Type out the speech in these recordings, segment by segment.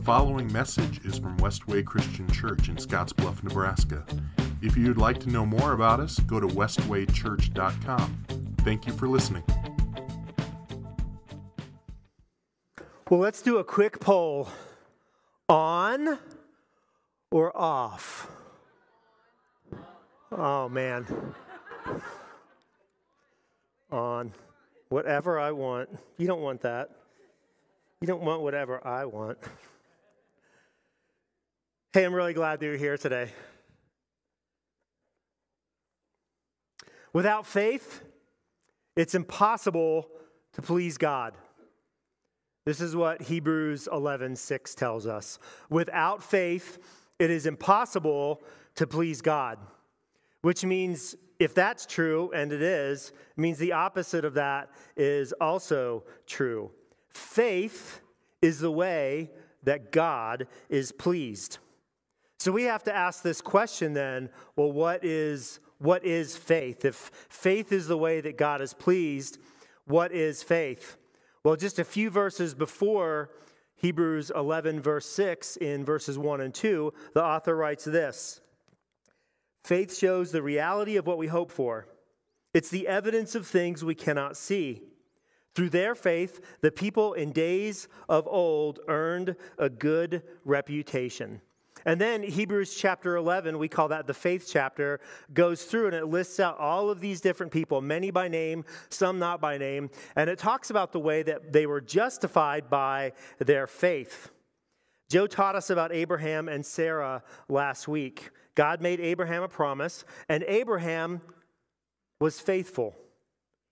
The following message is from Westway Christian Church in Scottsbluff, Nebraska. If you'd like to know more about us, go to westwaychurch.com. Thank you for listening. Well, let's do a quick poll on or off? Oh, man. On. Whatever I want. You don't want that. You don't want whatever I want. Hey, I'm really glad that you're here today. Without faith, it's impossible to please God. This is what Hebrews 11:6 tells us. Without faith, it is impossible to please God. Which means if that's true and it is, means the opposite of that is also true. Faith is the way that God is pleased. So we have to ask this question then, well what is what is faith? If faith is the way that God is pleased, what is faith? Well, just a few verses before Hebrews 11 verse 6 in verses 1 and 2, the author writes this. Faith shows the reality of what we hope for. It's the evidence of things we cannot see. Through their faith, the people in days of old earned a good reputation. And then Hebrews chapter 11, we call that the faith chapter, goes through and it lists out all of these different people, many by name, some not by name. And it talks about the way that they were justified by their faith. Joe taught us about Abraham and Sarah last week. God made Abraham a promise, and Abraham was faithful.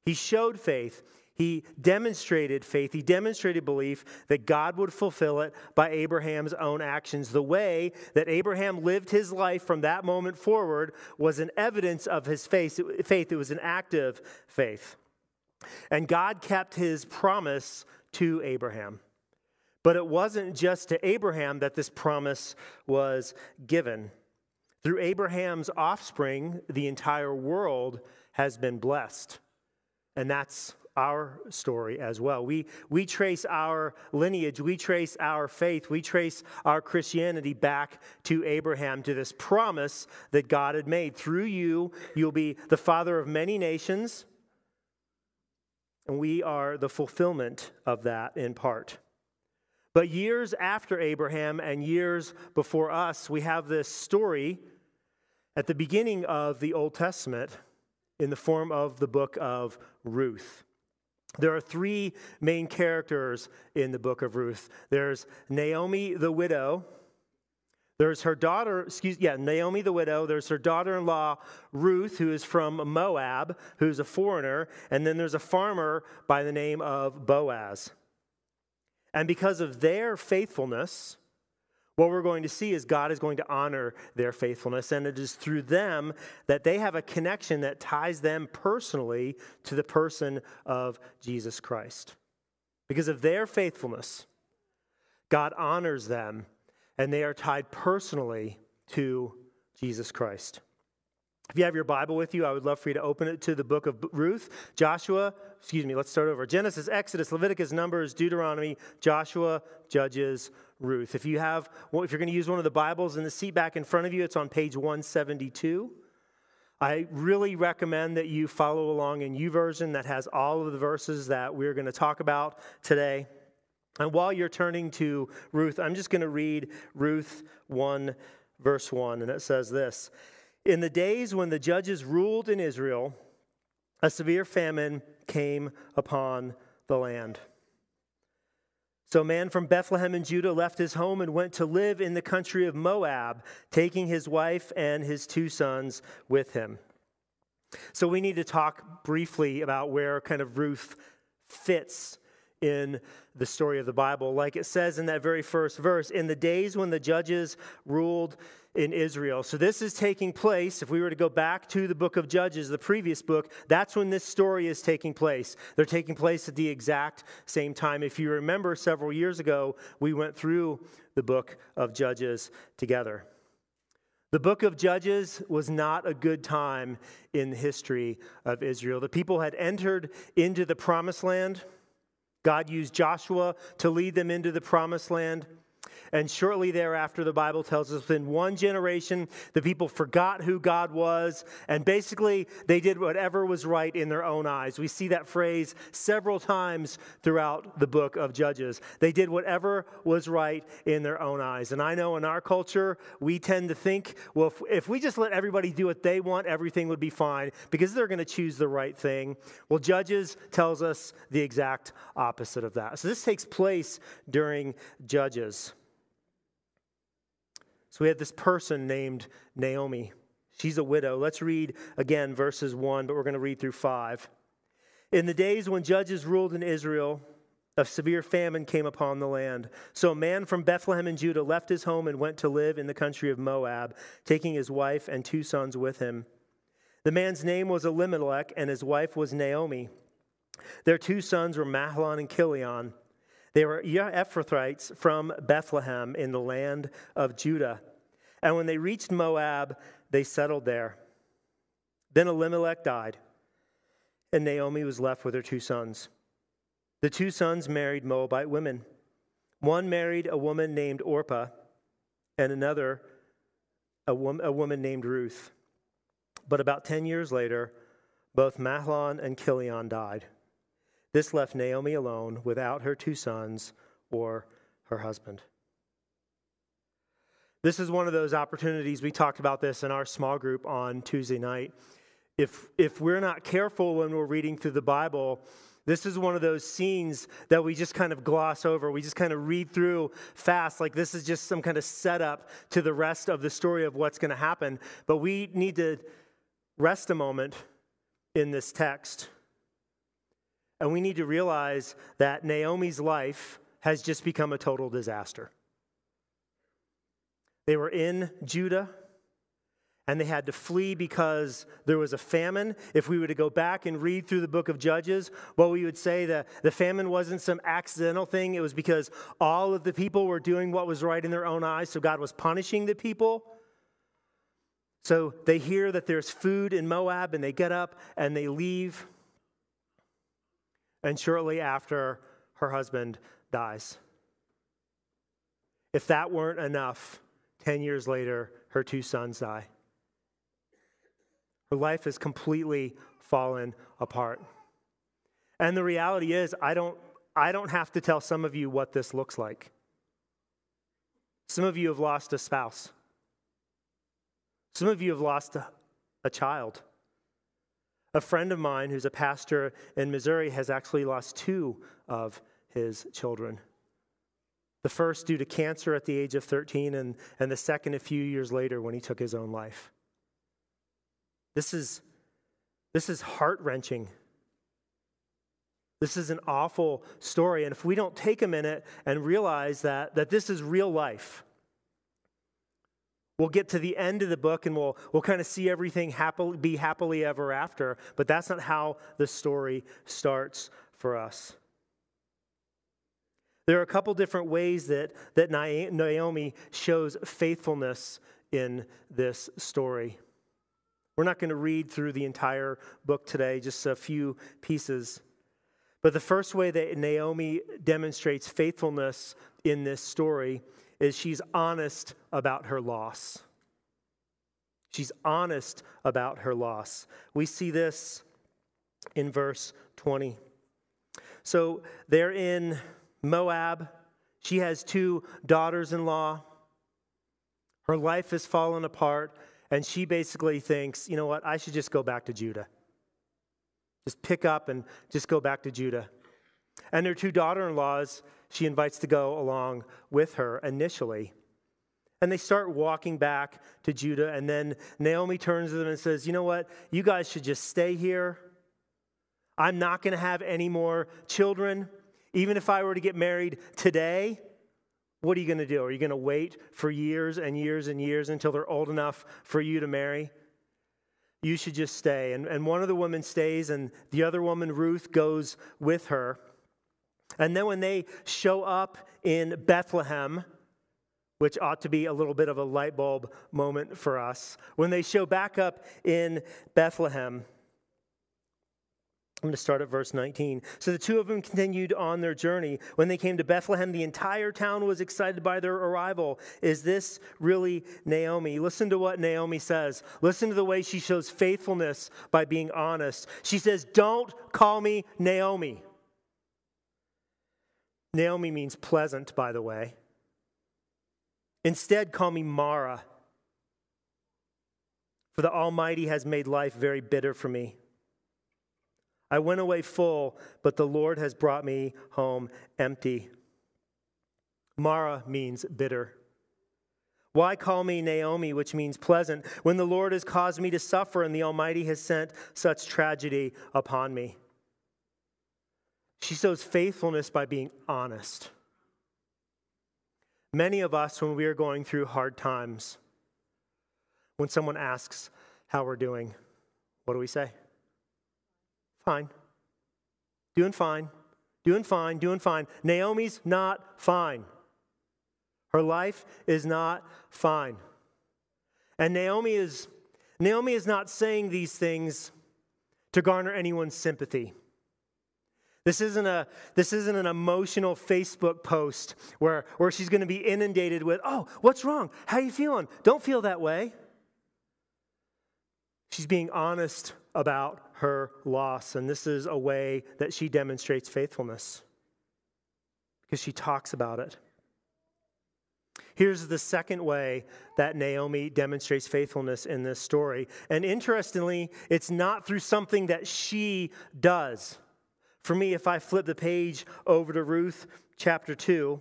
He showed faith. He demonstrated faith. He demonstrated belief that God would fulfill it by Abraham's own actions. The way that Abraham lived his life from that moment forward was an evidence of his faith. It was an active faith. And God kept his promise to Abraham. But it wasn't just to Abraham that this promise was given. Through Abraham's offspring, the entire world has been blessed. And that's our story as well. We, we trace our lineage, we trace our faith, we trace our Christianity back to Abraham, to this promise that God had made. Through you, you'll be the father of many nations, and we are the fulfillment of that in part. But years after Abraham and years before us, we have this story at the beginning of the Old Testament in the form of the book of Ruth. There are three main characters in the book of Ruth. There's Naomi the widow. There's her daughter, excuse yeah, Naomi the widow. There's her daughter-in-law Ruth, who is from Moab, who's a foreigner, and then there's a farmer by the name of Boaz. And because of their faithfulness, what we're going to see is God is going to honor their faithfulness, and it is through them that they have a connection that ties them personally to the person of Jesus Christ. Because of their faithfulness, God honors them, and they are tied personally to Jesus Christ. If you have your Bible with you, I would love for you to open it to the book of Ruth, Joshua, excuse me, let's start over. Genesis, Exodus, Leviticus, Numbers, Deuteronomy, Joshua, Judges, Ruth. If you have, well, if you're going to use one of the Bibles in the seat back in front of you, it's on page 172. I really recommend that you follow along in U YouVersion that has all of the verses that we're going to talk about today. And while you're turning to Ruth, I'm just going to read Ruth 1, verse 1, and it says this. In the days when the judges ruled in Israel, a severe famine came upon the land. So, a man from Bethlehem in Judah left his home and went to live in the country of Moab, taking his wife and his two sons with him. So, we need to talk briefly about where kind of Ruth fits in the story of the Bible. Like it says in that very first verse, in the days when the judges ruled in Israel. So, this is taking place. If we were to go back to the book of Judges, the previous book, that's when this story is taking place. They're taking place at the exact same time. If you remember, several years ago, we went through the book of Judges together. The book of Judges was not a good time in the history of Israel. The people had entered into the promised land. God used Joshua to lead them into the promised land. And shortly thereafter, the Bible tells us within one generation, the people forgot who God was, and basically they did whatever was right in their own eyes. We see that phrase several times throughout the book of Judges. They did whatever was right in their own eyes. And I know in our culture, we tend to think, well, if, if we just let everybody do what they want, everything would be fine because they're going to choose the right thing. Well, Judges tells us the exact opposite of that. So this takes place during Judges. So we have this person named Naomi. She's a widow. Let's read again verses 1, but we're going to read through 5. In the days when judges ruled in Israel, a severe famine came upon the land. So a man from Bethlehem in Judah left his home and went to live in the country of Moab, taking his wife and two sons with him. The man's name was Elimelech, and his wife was Naomi. Their two sons were Mahlon and Chilion. They were Ephrathites from Bethlehem in the land of Judah. And when they reached Moab, they settled there. Then Elimelech died, and Naomi was left with her two sons. The two sons married Moabite women. One married a woman named Orpah, and another a, woman, a woman named Ruth. But about 10 years later, both Mahlon and Chilion died. This left Naomi alone without her two sons or her husband. This is one of those opportunities. We talked about this in our small group on Tuesday night. If, if we're not careful when we're reading through the Bible, this is one of those scenes that we just kind of gloss over. We just kind of read through fast, like this is just some kind of setup to the rest of the story of what's going to happen. But we need to rest a moment in this text and we need to realize that Naomi's life has just become a total disaster. They were in Judah and they had to flee because there was a famine. If we were to go back and read through the book of Judges, well, we would say that the famine wasn't some accidental thing. It was because all of the people were doing what was right in their own eyes, so God was punishing the people. So they hear that there's food in Moab and they get up and they leave. And shortly after, her husband dies. If that weren't enough, 10 years later, her two sons die. Her life has completely fallen apart. And the reality is, I don't, I don't have to tell some of you what this looks like. Some of you have lost a spouse. Some of you have lost a, a child. A friend of mine who's a pastor in Missouri has actually lost two of his children. The first due to cancer at the age of 13, and, and the second a few years later when he took his own life. This is, this is heart wrenching. This is an awful story. And if we don't take a minute and realize that, that this is real life, We'll get to the end of the book and we'll, we'll kind of see everything happily, be happily ever after, but that's not how the story starts for us. There are a couple different ways that, that Naomi shows faithfulness in this story. We're not going to read through the entire book today, just a few pieces. But the first way that Naomi demonstrates faithfulness in this story is she's honest about her loss. She's honest about her loss. We see this in verse 20. So they're in Moab. She has two daughters in law. Her life has fallen apart, and she basically thinks, you know what, I should just go back to Judah. Just pick up and just go back to Judah. And her two daughter in laws, she invites to go along with her initially. And they start walking back to Judah. And then Naomi turns to them and says, You know what? You guys should just stay here. I'm not going to have any more children. Even if I were to get married today, what are you going to do? Are you going to wait for years and years and years until they're old enough for you to marry? You should just stay. And, and one of the women stays, and the other woman, Ruth, goes with her. And then when they show up in Bethlehem, which ought to be a little bit of a light bulb moment for us, when they show back up in Bethlehem, I'm going to start at verse 19. So the two of them continued on their journey. When they came to Bethlehem, the entire town was excited by their arrival. Is this really Naomi? Listen to what Naomi says. Listen to the way she shows faithfulness by being honest. She says, Don't call me Naomi. Naomi means pleasant, by the way. Instead, call me Mara. For the Almighty has made life very bitter for me. I went away full, but the Lord has brought me home empty. Mara means bitter. Why call me Naomi, which means pleasant, when the Lord has caused me to suffer and the Almighty has sent such tragedy upon me? She shows faithfulness by being honest. Many of us, when we are going through hard times, when someone asks how we're doing, what do we say? Fine. Doing fine. Doing fine. Doing fine. Naomi's not fine. Her life is not fine. And Naomi is Naomi is not saying these things to garner anyone's sympathy. This isn't, a, this isn't an emotional Facebook post where, where she's going to be inundated with, oh, what's wrong? How you feeling? Don't feel that way. She's being honest about her loss, and this is a way that she demonstrates faithfulness because she talks about it. Here's the second way that Naomi demonstrates faithfulness in this story. And interestingly, it's not through something that she does. For me, if I flip the page over to Ruth chapter 2,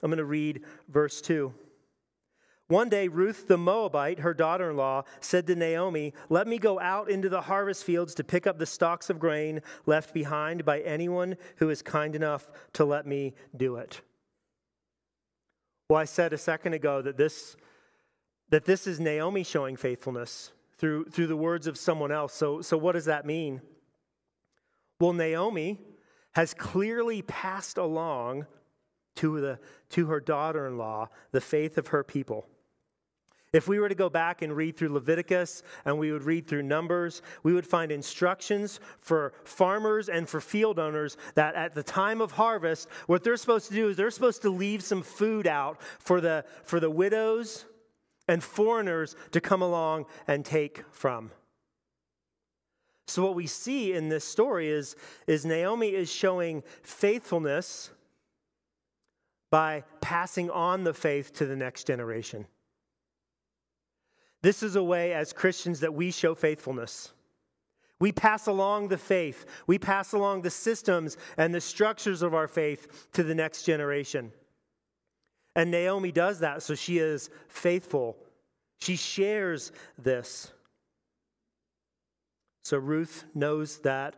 I'm going to read verse 2. One day, Ruth the Moabite, her daughter in law, said to Naomi, Let me go out into the harvest fields to pick up the stalks of grain left behind by anyone who is kind enough to let me do it. Well, I said a second ago that this, that this is Naomi showing faithfulness through, through the words of someone else. So, so, what does that mean? Well, Naomi has clearly passed along to, the, to her daughter in law the faith of her people. If we were to go back and read through Leviticus and we would read through Numbers, we would find instructions for farmers and for field owners that at the time of harvest, what they're supposed to do is they're supposed to leave some food out for the, for the widows and foreigners to come along and take from. So, what we see in this story is, is Naomi is showing faithfulness by passing on the faith to the next generation. This is a way as Christians that we show faithfulness. We pass along the faith, we pass along the systems and the structures of our faith to the next generation. And Naomi does that, so she is faithful. She shares this. So Ruth knows that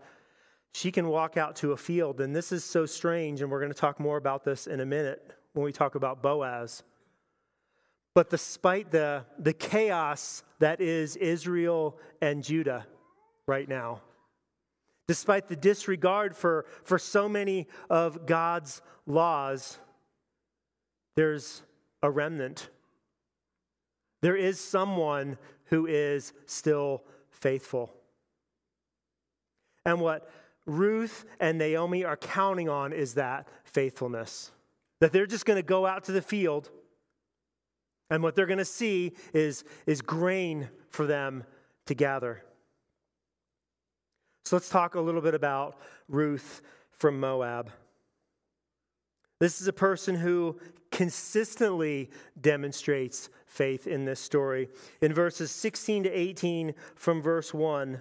she can walk out to a field, and this is so strange, and we're going to talk more about this in a minute when we talk about Boaz. But despite the, the chaos that is Israel and Judah right now, despite the disregard for, for so many of God's laws, there's a remnant. There is someone who is still faithful. And what Ruth and Naomi are counting on is that faithfulness. That they're just going to go out to the field and what they're going to see is, is grain for them to gather. So let's talk a little bit about Ruth from Moab. This is a person who consistently demonstrates faith in this story. In verses 16 to 18 from verse 1,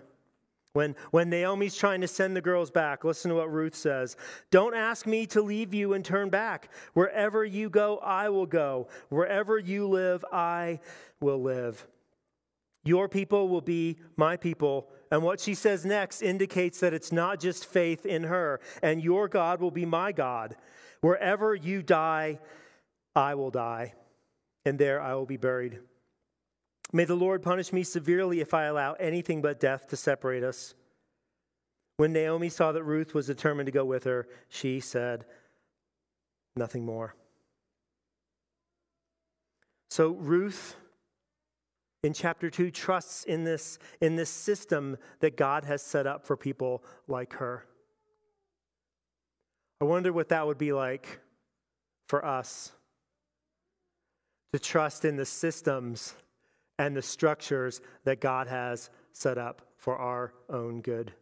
when, when Naomi's trying to send the girls back, listen to what Ruth says. Don't ask me to leave you and turn back. Wherever you go, I will go. Wherever you live, I will live. Your people will be my people. And what she says next indicates that it's not just faith in her. And your God will be my God. Wherever you die, I will die. And there I will be buried. May the Lord punish me severely if I allow anything but death to separate us. When Naomi saw that Ruth was determined to go with her, she said nothing more. So Ruth in chapter 2 trusts in this, in this system that God has set up for people like her. I wonder what that would be like for us to trust in the systems and the structures that God has set up for our own good.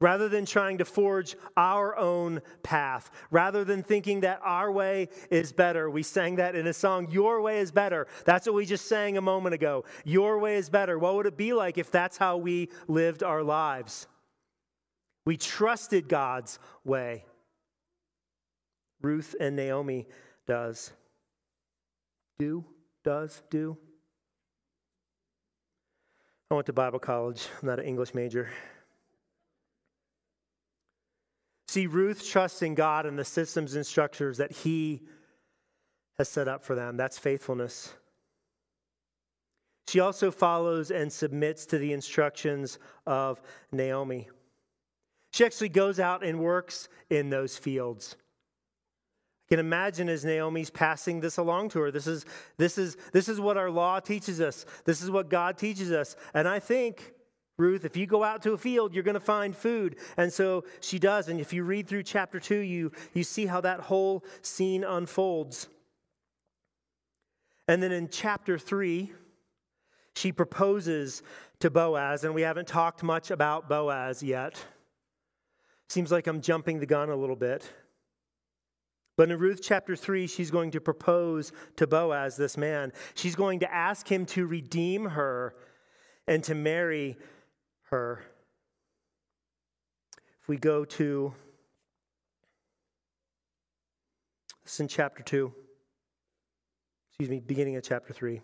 Rather than trying to forge our own path, rather than thinking that our way is better, we sang that in a song, Your Way is Better. That's what we just sang a moment ago. Your way is better. What would it be like if that's how we lived our lives? We trusted God's way. Ruth and Naomi does. Do, does, do. I went to Bible college. I'm not an English major. See, Ruth trusts in God and the systems and structures that He has set up for them. That's faithfulness. She also follows and submits to the instructions of Naomi. She actually goes out and works in those fields. Can imagine as Naomi's passing this along to her. This is, this, is, this is what our law teaches us. This is what God teaches us. And I think Ruth, if you go out to a field, you're going to find food. And so she does. And if you read through chapter 2, you, you see how that whole scene unfolds. And then in chapter 3, she proposes to Boaz, and we haven't talked much about Boaz yet. Seems like I'm jumping the gun a little bit. But in Ruth chapter 3, she's going to propose to Boaz, this man. She's going to ask him to redeem her and to marry her. If we go to, this in chapter 2, excuse me, beginning of chapter 3.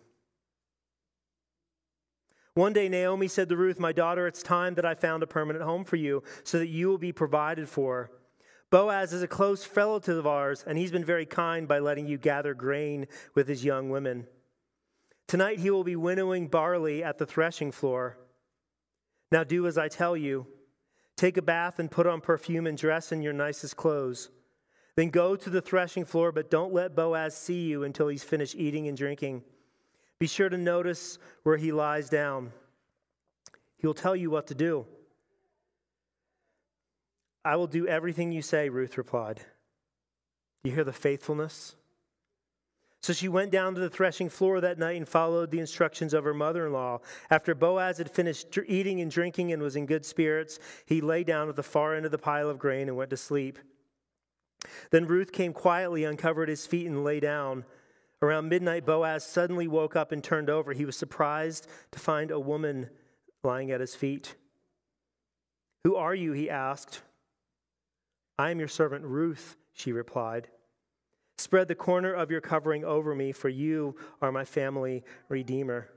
One day Naomi said to Ruth, My daughter, it's time that I found a permanent home for you so that you will be provided for. Boaz is a close relative of ours, and he's been very kind by letting you gather grain with his young women. Tonight he will be winnowing barley at the threshing floor. Now do as I tell you. Take a bath and put on perfume and dress in your nicest clothes. Then go to the threshing floor, but don't let Boaz see you until he's finished eating and drinking. Be sure to notice where he lies down. He will tell you what to do. I will do everything you say, Ruth replied. Do you hear the faithfulness? So she went down to the threshing floor that night and followed the instructions of her mother in law. After Boaz had finished eating and drinking and was in good spirits, he lay down at the far end of the pile of grain and went to sleep. Then Ruth came quietly, uncovered his feet, and lay down. Around midnight, Boaz suddenly woke up and turned over. He was surprised to find a woman lying at his feet. Who are you? he asked. I am your servant Ruth, she replied. Spread the corner of your covering over me, for you are my family redeemer.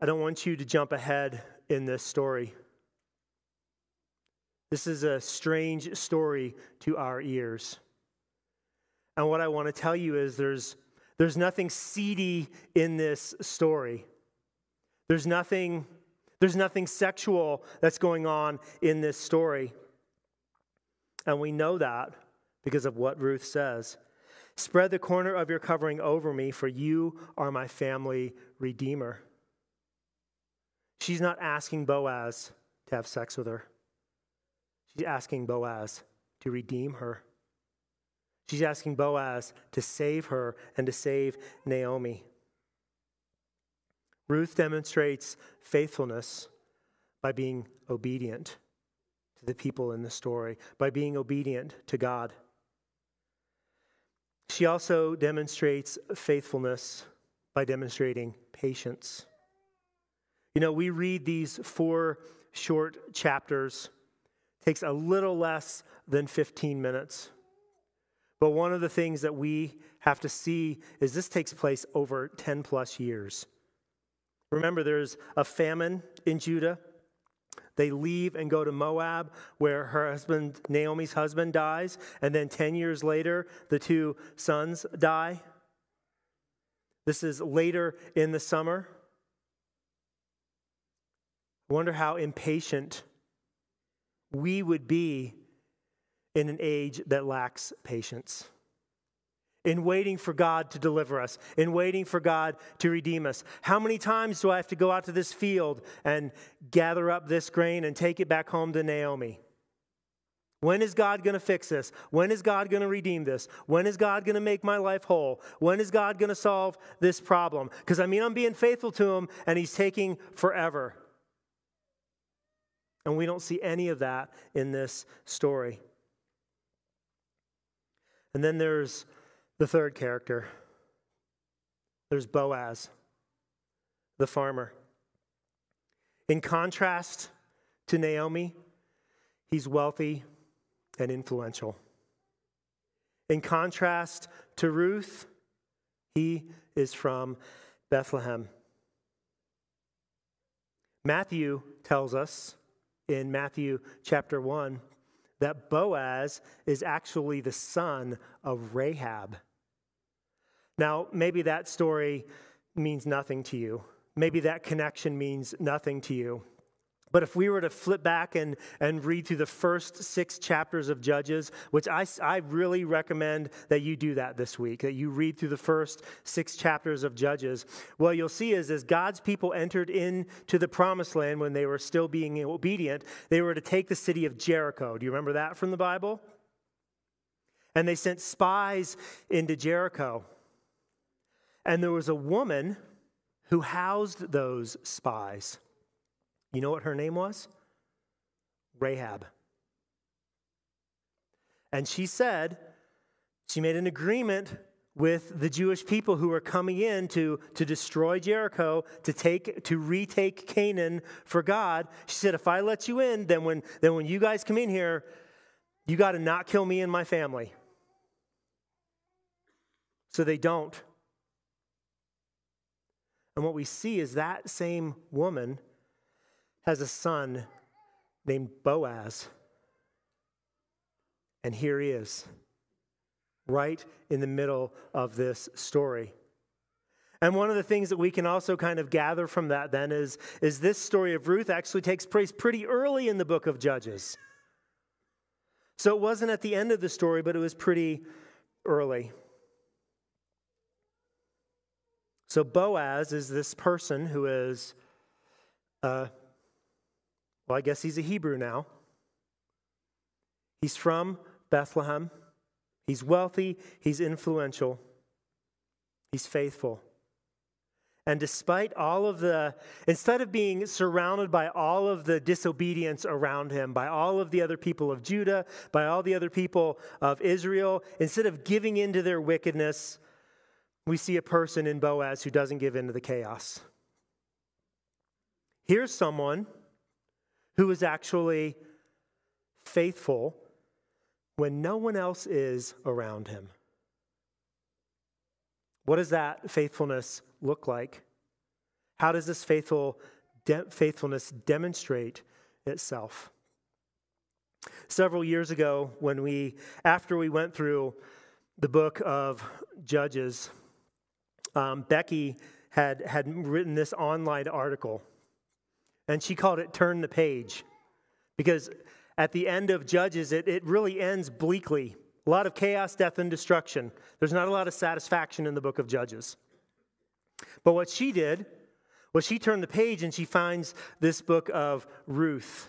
I don't want you to jump ahead in this story. This is a strange story to our ears. And what I want to tell you is there's, there's nothing seedy in this story. There's nothing, there's nothing sexual that's going on in this story. And we know that because of what Ruth says. Spread the corner of your covering over me, for you are my family redeemer. She's not asking Boaz to have sex with her. She's asking Boaz to redeem her. She's asking Boaz to save her and to save Naomi. Ruth demonstrates faithfulness by being obedient to the people in the story by being obedient to God. She also demonstrates faithfulness by demonstrating patience. You know, we read these four short chapters. Takes a little less than 15 minutes. But one of the things that we have to see is this takes place over 10 plus years. Remember, there's a famine in Judah. They leave and go to Moab, where her husband, Naomi's husband, dies. And then 10 years later, the two sons die. This is later in the summer. Wonder how impatient we would be in an age that lacks patience. In waiting for God to deliver us, in waiting for God to redeem us. How many times do I have to go out to this field and gather up this grain and take it back home to Naomi? When is God going to fix this? When is God going to redeem this? When is God going to make my life whole? When is God going to solve this problem? Because I mean, I'm being faithful to Him and He's taking forever. And we don't see any of that in this story. And then there's the third character there's Boaz, the farmer. In contrast to Naomi, he's wealthy and influential. In contrast to Ruth, he is from Bethlehem. Matthew tells us in Matthew chapter 1 that Boaz is actually the son of Rahab. Now, maybe that story means nothing to you. Maybe that connection means nothing to you. But if we were to flip back and, and read through the first six chapters of Judges, which I, I really recommend that you do that this week, that you read through the first six chapters of Judges, what you'll see is as God's people entered into the promised land when they were still being obedient, they were to take the city of Jericho. Do you remember that from the Bible? And they sent spies into Jericho. And there was a woman who housed those spies. You know what her name was? Rahab. And she said, she made an agreement with the Jewish people who were coming in to, to destroy Jericho, to take to retake Canaan for God. She said, if I let you in, then when then when you guys come in here, you got to not kill me and my family. So they don't. And what we see is that same woman has a son named Boaz. And here he is, right in the middle of this story. And one of the things that we can also kind of gather from that then is, is this story of Ruth actually takes place pretty early in the book of Judges. So it wasn't at the end of the story, but it was pretty early. So Boaz is this person who is uh, well, I guess he's a Hebrew now. He's from Bethlehem. He's wealthy. He's influential. He's faithful. And despite all of the, instead of being surrounded by all of the disobedience around him, by all of the other people of Judah, by all the other people of Israel, instead of giving into their wickedness, we see a person in Boaz who doesn't give in to the chaos. Here's someone who is actually faithful when no one else is around him. What does that faithfulness look like? How does this faithful de- faithfulness demonstrate itself? Several years ago, when we, after we went through the book of Judges, um, Becky had, had written this online article and she called it Turn the Page because at the end of Judges, it, it really ends bleakly. A lot of chaos, death, and destruction. There's not a lot of satisfaction in the book of Judges. But what she did was she turned the page and she finds this book of Ruth.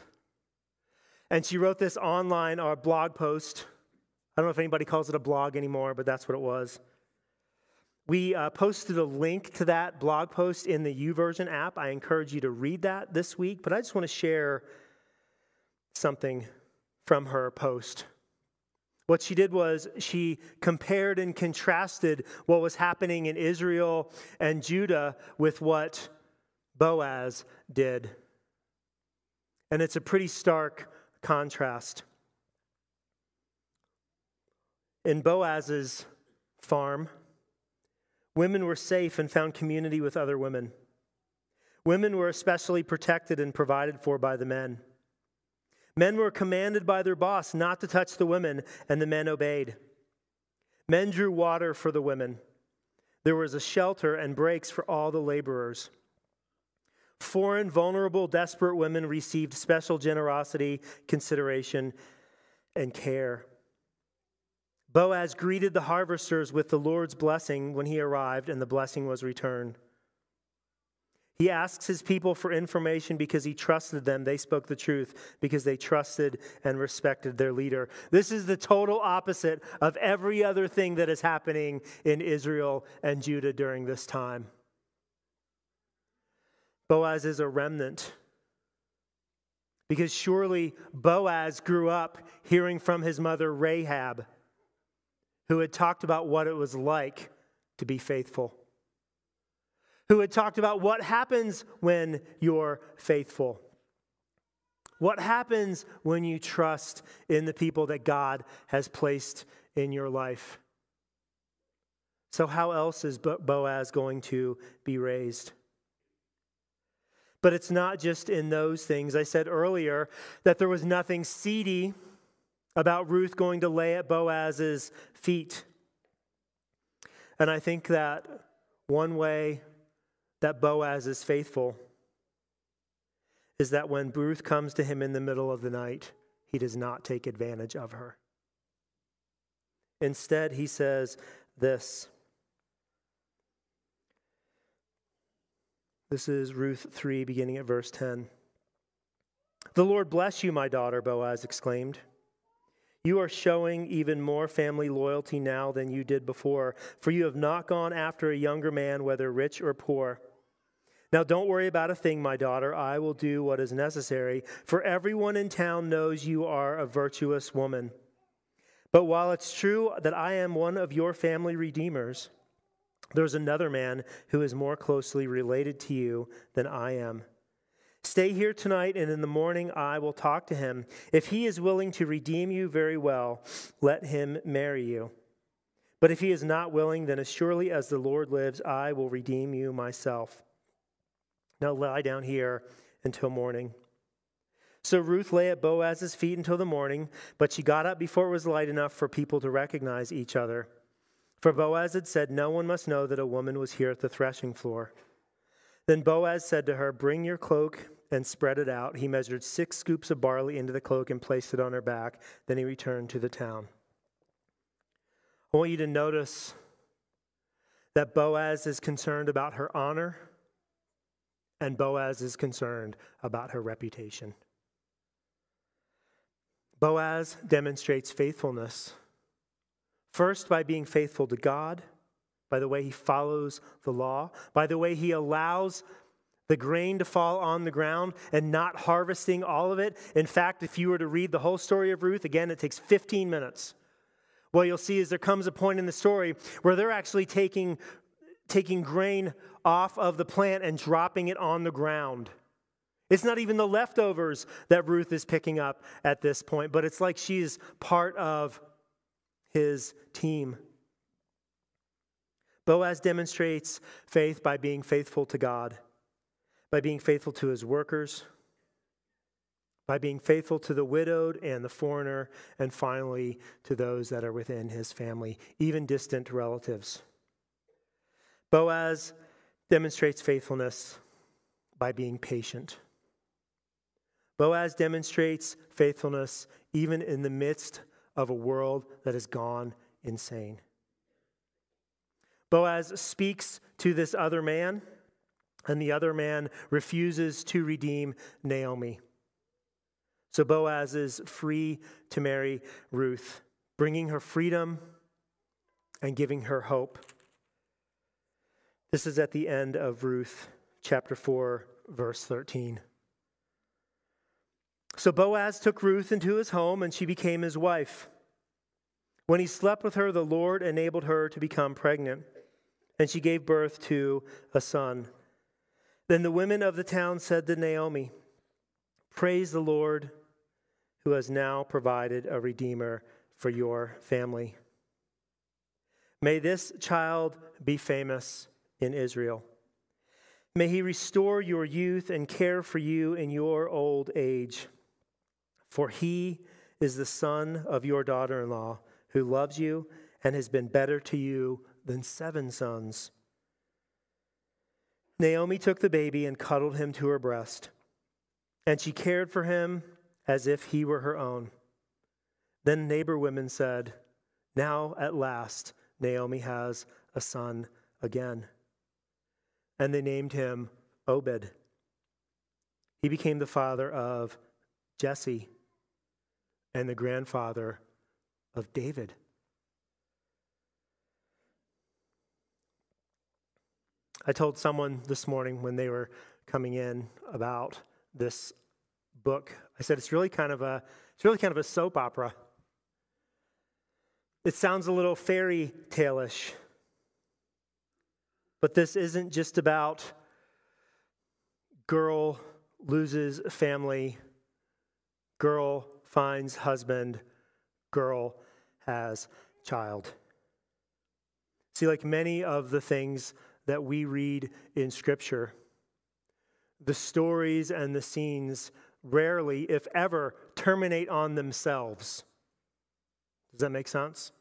And she wrote this online or blog post. I don't know if anybody calls it a blog anymore, but that's what it was. We uh, posted a link to that blog post in the YouVersion app. I encourage you to read that this week, but I just want to share something from her post. What she did was she compared and contrasted what was happening in Israel and Judah with what Boaz did. And it's a pretty stark contrast. In Boaz's farm, Women were safe and found community with other women. Women were especially protected and provided for by the men. Men were commanded by their boss not to touch the women, and the men obeyed. Men drew water for the women. There was a shelter and breaks for all the laborers. Foreign, vulnerable, desperate women received special generosity, consideration, and care. Boaz greeted the harvesters with the Lord's blessing when he arrived, and the blessing was returned. He asks his people for information because he trusted them. They spoke the truth because they trusted and respected their leader. This is the total opposite of every other thing that is happening in Israel and Judah during this time. Boaz is a remnant because surely Boaz grew up hearing from his mother Rahab, who had talked about what it was like to be faithful who had talked about what happens when you're faithful. What happens when you trust in the people that God has placed in your life? So, how else is Boaz going to be raised? But it's not just in those things. I said earlier that there was nothing seedy about Ruth going to lay at Boaz's feet. And I think that one way that Boaz is faithful is that when Ruth comes to him in the middle of the night, he does not take advantage of her. Instead, he says this. This is Ruth 3, beginning at verse 10. The Lord bless you, my daughter, Boaz exclaimed. You are showing even more family loyalty now than you did before, for you have not gone after a younger man, whether rich or poor. Now, don't worry about a thing, my daughter. I will do what is necessary, for everyone in town knows you are a virtuous woman. But while it's true that I am one of your family redeemers, there's another man who is more closely related to you than I am. Stay here tonight, and in the morning I will talk to him. If he is willing to redeem you, very well, let him marry you. But if he is not willing, then as surely as the Lord lives, I will redeem you myself. Now lie down here until morning. So Ruth lay at Boaz's feet until the morning, but she got up before it was light enough for people to recognize each other. For Boaz had said, No one must know that a woman was here at the threshing floor. Then Boaz said to her, Bring your cloak and spread it out. He measured six scoops of barley into the cloak and placed it on her back. Then he returned to the town. I want you to notice that Boaz is concerned about her honor and Boaz is concerned about her reputation. Boaz demonstrates faithfulness, first by being faithful to God, by the way he follows the law, by the way he allows the grain to fall on the ground and not harvesting all of it. In fact, if you were to read the whole story of Ruth, again, it takes 15 minutes. What you'll see is there comes a point in the story where they're actually taking taking grain off of the plant and dropping it on the ground. It's not even the leftovers that Ruth is picking up at this point, but it's like she's part of his team. Boaz demonstrates faith by being faithful to God, by being faithful to his workers, by being faithful to the widowed and the foreigner, and finally to those that are within his family, even distant relatives. Boaz demonstrates faithfulness by being patient. Boaz demonstrates faithfulness even in the midst of a world that has gone insane. Boaz speaks to this other man, and the other man refuses to redeem Naomi. So Boaz is free to marry Ruth, bringing her freedom and giving her hope. This is at the end of Ruth chapter 4, verse 13. So Boaz took Ruth into his home, and she became his wife. When he slept with her, the Lord enabled her to become pregnant, and she gave birth to a son. Then the women of the town said to Naomi, Praise the Lord, who has now provided a redeemer for your family. May this child be famous in Israel. May he restore your youth and care for you in your old age. For he is the son of your daughter in law, who loves you and has been better to you than seven sons. Naomi took the baby and cuddled him to her breast, and she cared for him as if he were her own. Then neighbor women said, Now, at last, Naomi has a son again. And they named him Obed. He became the father of Jesse and the grandfather of David. I told someone this morning when they were coming in about this book. I said it's really kind of a it's really kind of a soap opera. It sounds a little fairy tale-ish. But this isn't just about girl loses family, girl finds husband, girl has child. See, like many of the things that we read in Scripture, the stories and the scenes rarely, if ever, terminate on themselves. Does that make sense?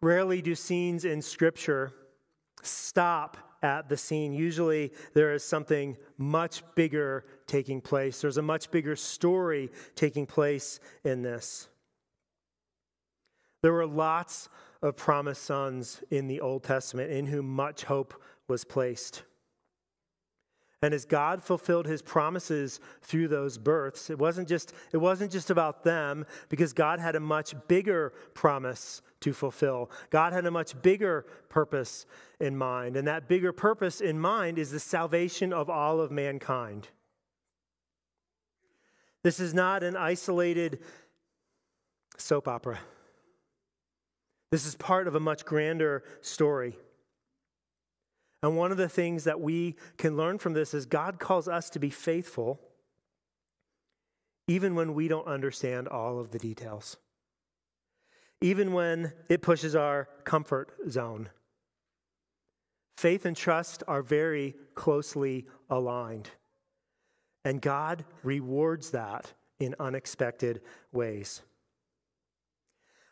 Rarely do scenes in Scripture stop at the scene. Usually there is something much bigger taking place, there's a much bigger story taking place in this. There were lots of promised sons in the Old Testament in whom much hope was placed. And as God fulfilled his promises through those births, it wasn't just, it wasn't just about them, because God had a much bigger promise to fulfill. God had a much bigger purpose in mind. And that bigger purpose in mind is the salvation of all of mankind. This is not an isolated soap opera. This is part of a much grander story. And one of the things that we can learn from this is God calls us to be faithful even when we don't understand all of the details, even when it pushes our comfort zone. Faith and trust are very closely aligned, and God rewards that in unexpected ways.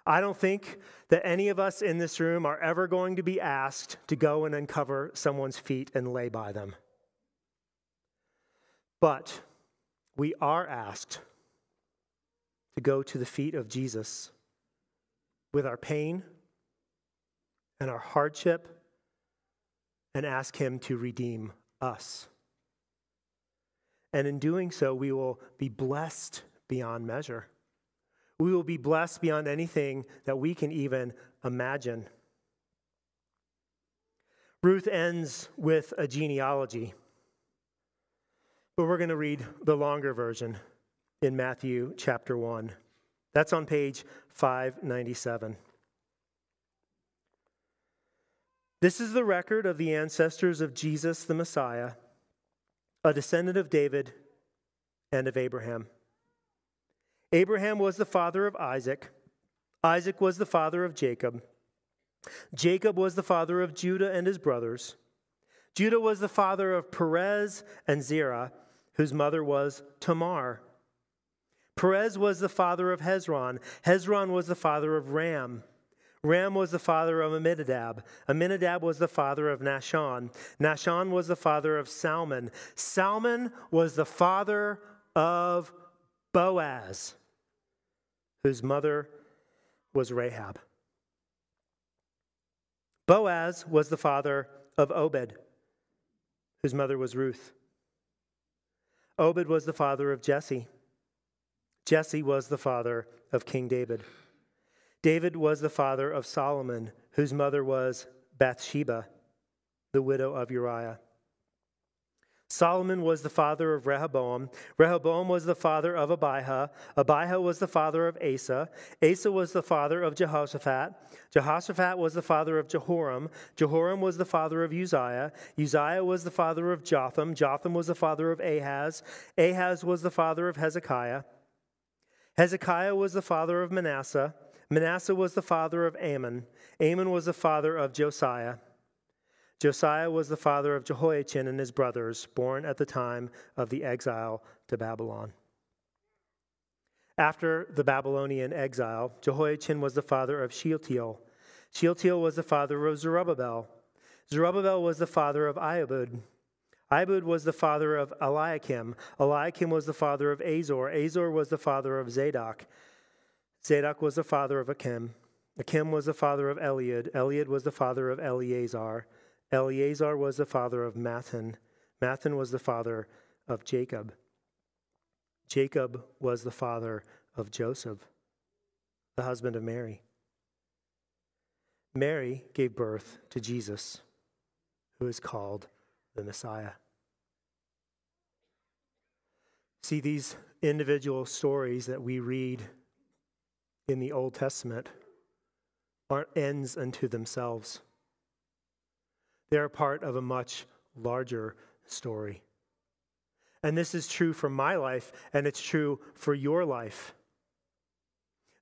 I don't think that any of us in this room are ever going to be asked to go and uncover someone's feet and lay by them. But we are asked to go to the feet of Jesus with our pain and our hardship and ask Him to redeem us. And in doing so, we will be blessed beyond measure. We will be blessed beyond anything that we can even imagine. Ruth ends with a genealogy, but we're going to read the longer version in Matthew chapter 1. That's on page 597. This is the record of the ancestors of Jesus the Messiah, a descendant of David and of Abraham. Abraham was the father of Isaac. Isaac was the father of Jacob. Jacob was the father of Judah and his brothers. Judah was the father of Perez and Zerah, whose mother was Tamar. Perez was the father of Hezron. Hezron was the father of Ram. Ram was the father of Amminadab. Amminadab was the father of Nahshon. Nahshon was the father of Salmon. Salmon was the father of Boaz whose mother was Rahab. Boaz was the father of Obed, whose mother was Ruth. Obed was the father of Jesse. Jesse was the father of King David. David was the father of Solomon, whose mother was Bathsheba, the widow of Uriah. Solomon was the father of Rehoboam. Rehoboam was the father of Abijah. Abijah was the father of Asa. Asa was the father of Jehoshaphat. Jehoshaphat was the father of Jehoram. Jehoram was the father of Uzziah. Uzziah was the father of Jotham. Jotham was the father of Ahaz. Ahaz was the father of Hezekiah. Hezekiah was the father of Manasseh. Manasseh was the father of Amon. Amon was the father of Josiah. Josiah was the father of Jehoiachin and his brothers, born at the time of the exile to Babylon. After the Babylonian exile, Jehoiachin was the father of Shealtiel. Shealtiel was the father of Zerubbabel. Zerubbabel was the father of Abiud. Abiud was the father of Eliakim. Eliakim was the father of Azor. Azor was the father of Zadok. Zadok was the father of Achim. Achim was the father of Eliud. Eliud was the father of Eleazar. Eleazar was the father of Matthan. Matthan was the father of Jacob. Jacob was the father of Joseph, the husband of Mary. Mary gave birth to Jesus, who is called the Messiah. See, these individual stories that we read in the Old Testament aren't ends unto themselves. They're part of a much larger story. And this is true for my life, and it's true for your life.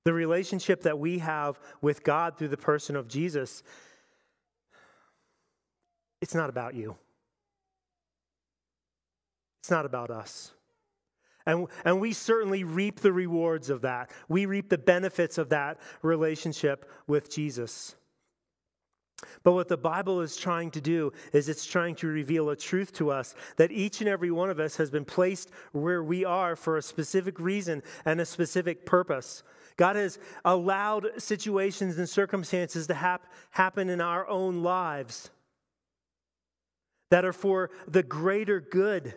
The relationship that we have with God through the person of Jesus, it's not about you. It's not about us. And, and we certainly reap the rewards of that. We reap the benefits of that relationship with Jesus. But what the Bible is trying to do is it's trying to reveal a truth to us that each and every one of us has been placed where we are for a specific reason and a specific purpose. God has allowed situations and circumstances to hap- happen in our own lives that are for the greater good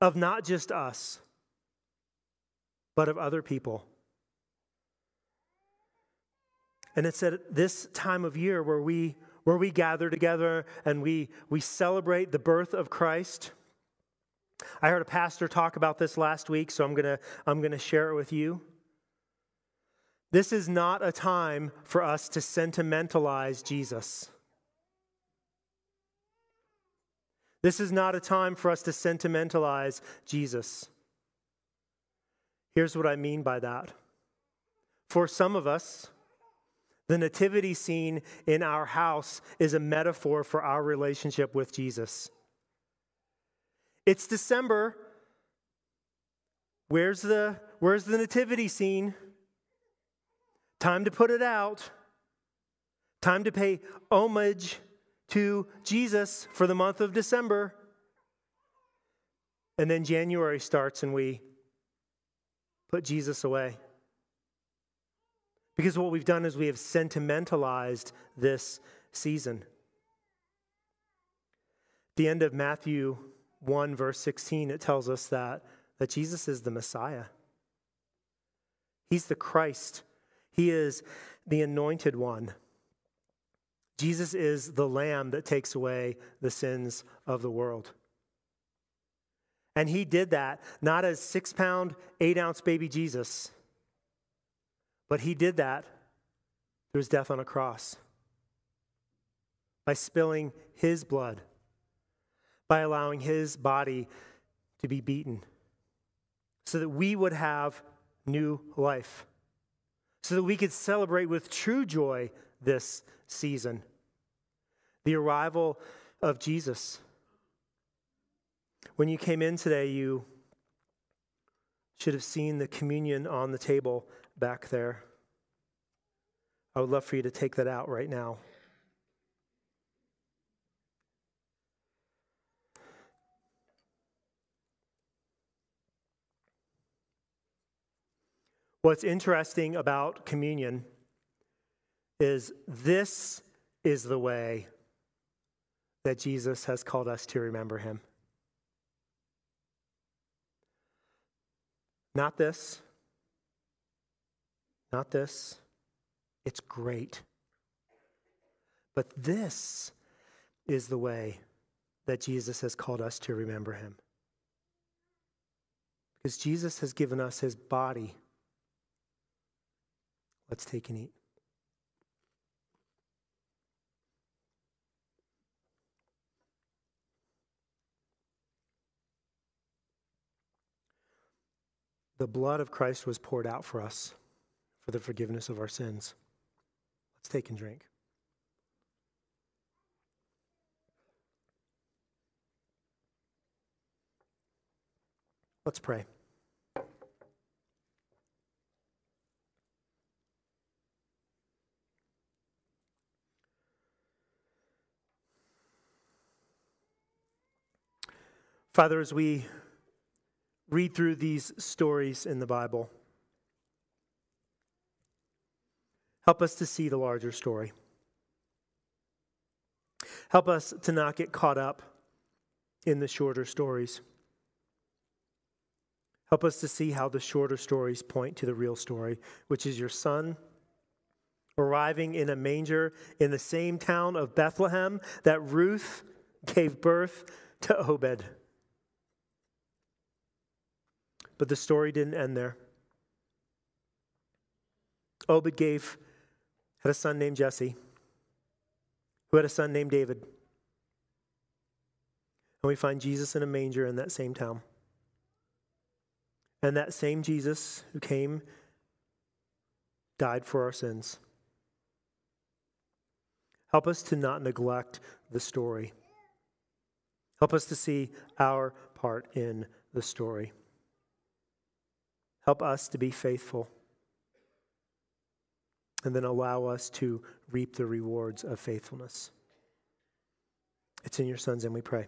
of not just us, but of other people. And it's at this time of year where we, where we gather together and we, we celebrate the birth of Christ. I heard a pastor talk about this last week, so I'm going to I'm going to share it with you. This is not a time for us to sentimentalize Jesus. This is not a time for us to sentimentalize Jesus. Here's what I mean by that. For some of us, the nativity scene in our house is a metaphor for our relationship with Jesus. It's December. Where's the, where's the nativity scene? Time to put it out. Time to pay homage to Jesus for the month of December. And then January starts and we put Jesus away. Because what we've done is we have sentimentalized this season. the end of Matthew 1, verse 16, it tells us that, that Jesus is the Messiah. He's the Christ. He is the anointed one. Jesus is the lamb that takes away the sins of the world. And he did that not as six pound, eight ounce baby Jesus. But he did that through his death on a cross by spilling his blood, by allowing his body to be beaten, so that we would have new life, so that we could celebrate with true joy this season the arrival of Jesus. When you came in today, you should have seen the communion on the table back there. I would love for you to take that out right now. What's interesting about communion is this is the way that Jesus has called us to remember him. Not this, not this. It's great. But this is the way that Jesus has called us to remember him. Because Jesus has given us his body. Let's take and eat. The blood of Christ was poured out for us for the forgiveness of our sins. Let's take and drink. Let's pray. Father, as we read through these stories in the Bible, Help us to see the larger story. Help us to not get caught up in the shorter stories. Help us to see how the shorter stories point to the real story, which is your son arriving in a manger in the same town of Bethlehem that Ruth gave birth to Obed. But the story didn't end there. Obed gave had a son named Jesse who had a son named David. And we find Jesus in a manger in that same town. And that same Jesus who came died for our sins. Help us to not neglect the story. Help us to see our part in the story. Help us to be faithful. And then allow us to reap the rewards of faithfulness. It's in your Son's and we pray.